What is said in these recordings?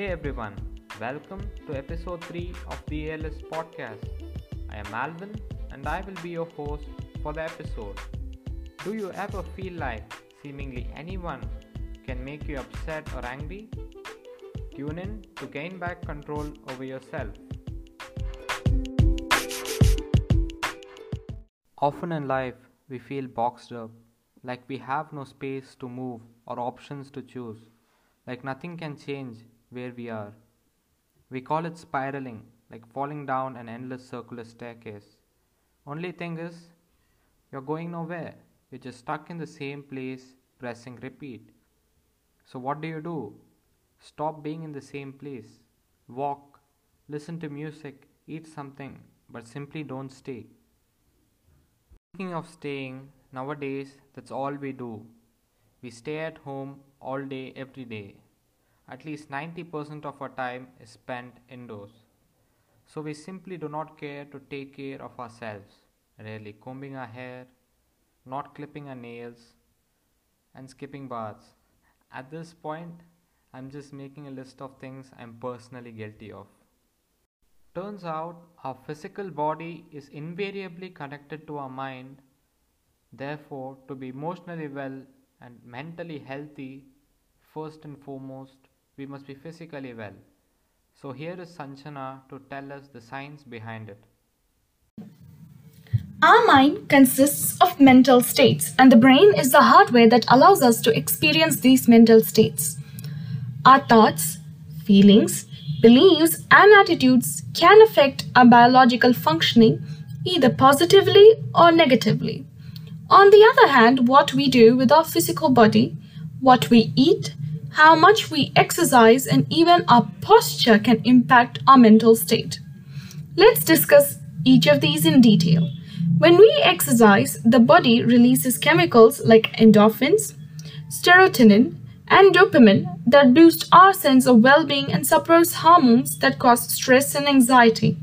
Hey everyone, welcome to episode 3 of the ALS podcast. I am Alvin and I will be your host for the episode. Do you ever feel like seemingly anyone can make you upset or angry? Tune in to gain back control over yourself. Often in life, we feel boxed up, like we have no space to move or options to choose, like nothing can change where we are. We call it spiraling, like falling down an endless circular staircase. Only thing is, you're going nowhere. You're just stuck in the same place, pressing repeat. So, what do you do? Stop being in the same place. Walk, listen to music, eat something, but simply don't stay. Speaking of staying, nowadays that's all we do. We stay at home all day, every day. At least 90% of our time is spent indoors. So we simply do not care to take care of ourselves, rarely combing our hair, not clipping our nails, and skipping baths. At this point, I'm just making a list of things I'm personally guilty of. Turns out our physical body is invariably connected to our mind. Therefore, to be emotionally well and mentally healthy, first and foremost, we must be physically well. So, here is Sanchana to tell us the science behind it. Our mind consists of mental states, and the brain is the hardware that allows us to experience these mental states. Our thoughts, feelings, beliefs, and attitudes can affect our biological functioning either positively or negatively. On the other hand, what we do with our physical body, what we eat, how much we exercise, and even our posture can impact our mental state. Let's discuss each of these in detail. When we exercise, the body releases chemicals like endorphins, serotonin, and dopamine that boost our sense of well being and suppress hormones that cause stress and anxiety.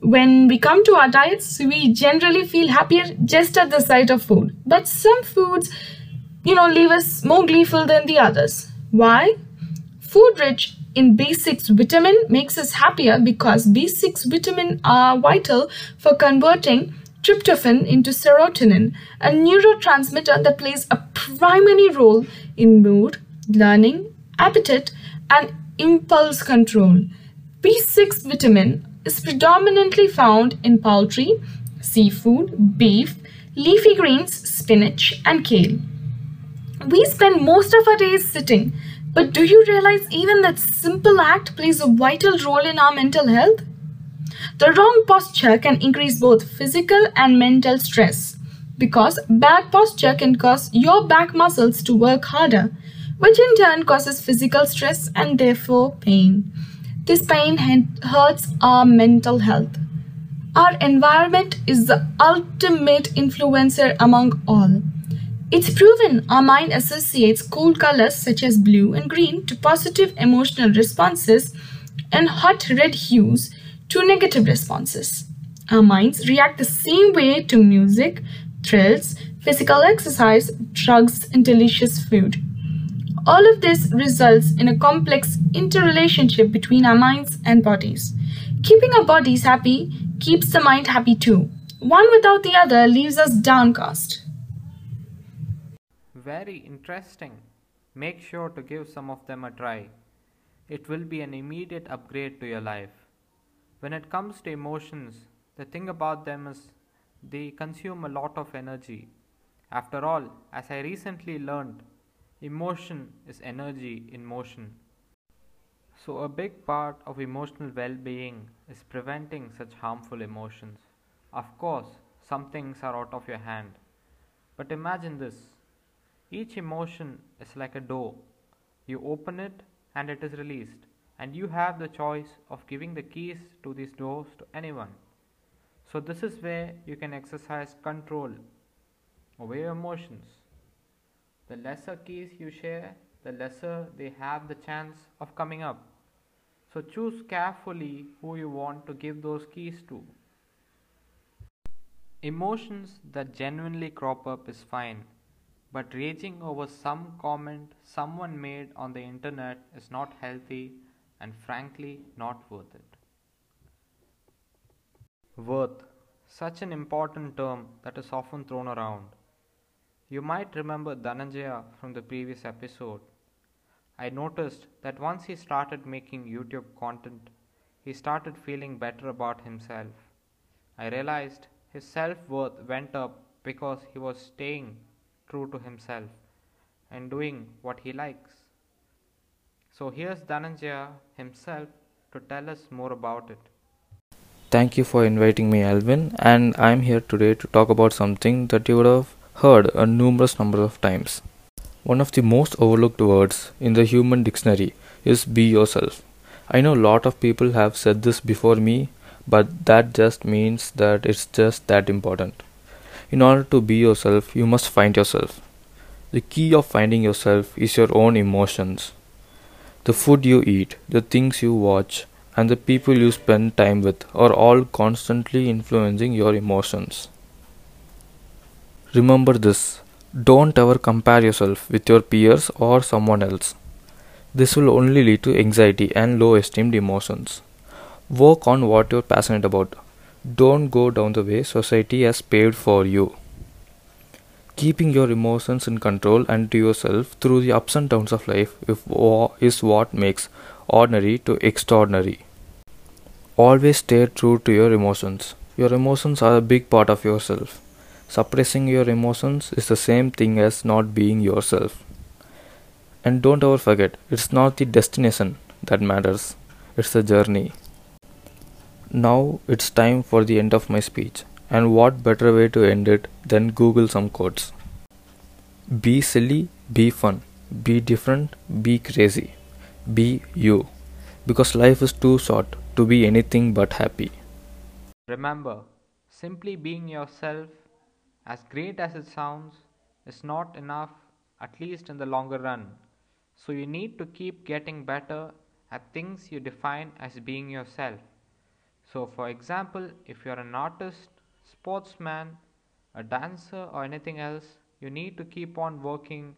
When we come to our diets, we generally feel happier just at the sight of food. But some foods, you know, leave us more gleeful than the others. Why? Food rich in B6 vitamin makes us happier because B6 vitamin are vital for converting tryptophan into serotonin, a neurotransmitter that plays a primary role in mood, learning, appetite, and impulse control. B6 vitamin is predominantly found in poultry, seafood, beef, leafy greens, spinach, and kale. We spend most of our days sitting, but do you realize even that simple act plays a vital role in our mental health? The wrong posture can increase both physical and mental stress because bad posture can cause your back muscles to work harder, which in turn causes physical stress and therefore pain. This pain hurts our mental health. Our environment is the ultimate influencer among all. It's proven our mind associates cool colors such as blue and green to positive emotional responses and hot red hues to negative responses. Our minds react the same way to music, thrills, physical exercise, drugs, and delicious food. All of this results in a complex interrelationship between our minds and bodies. Keeping our bodies happy keeps the mind happy too. One without the other leaves us downcast. Very interesting. Make sure to give some of them a try. It will be an immediate upgrade to your life. When it comes to emotions, the thing about them is they consume a lot of energy. After all, as I recently learned, emotion is energy in motion. So, a big part of emotional well being is preventing such harmful emotions. Of course, some things are out of your hand. But imagine this each emotion is like a door. You open it and it is released, and you have the choice of giving the keys to these doors to anyone. So, this is where you can exercise control over your emotions. The lesser keys you share, the lesser they have the chance of coming up. So, choose carefully who you want to give those keys to. Emotions that genuinely crop up is fine, but raging over some comment someone made on the internet is not healthy and frankly not worth it. Worth, such an important term that is often thrown around. You might remember Dhananjaya from the previous episode. I noticed that once he started making YouTube content, he started feeling better about himself. I realized his self worth went up because he was staying true to himself and doing what he likes. So here's Dhananjaya himself to tell us more about it. Thank you for inviting me, Alvin, and I'm here today to talk about something that you would have heard a numerous number of times. One of the most overlooked words in the human dictionary is be yourself. I know a lot of people have said this before me, but that just means that it's just that important. In order to be yourself, you must find yourself. The key of finding yourself is your own emotions. The food you eat, the things you watch, and the people you spend time with are all constantly influencing your emotions. Remember this don't ever compare yourself with your peers or someone else. This will only lead to anxiety and low esteemed emotions. Work on what you're passionate about. Don't go down the way society has paved for you. Keeping your emotions in control and to yourself through the ups and downs of life is what makes ordinary to extraordinary. Always stay true to your emotions. Your emotions are a big part of yourself. Suppressing your emotions is the same thing as not being yourself. And don't ever forget, it's not the destination that matters, it's the journey. Now it's time for the end of my speech. And what better way to end it than Google some quotes? Be silly, be fun, be different, be crazy, be you. Because life is too short to be anything but happy. Remember, simply being yourself, as great as it sounds, is not enough, at least in the longer run. So you need to keep getting better at things you define as being yourself. So, for example, if you're an artist, sportsman, a dancer, or anything else, you need to keep on working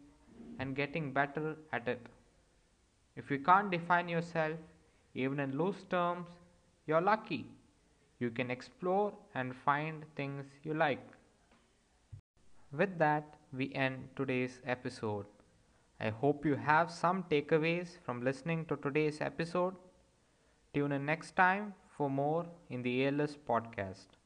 and getting better at it. If you can't define yourself, even in loose terms, you're lucky. You can explore and find things you like. With that, we end today's episode. I hope you have some takeaways from listening to today's episode. Tune in next time for more in the ALS podcast.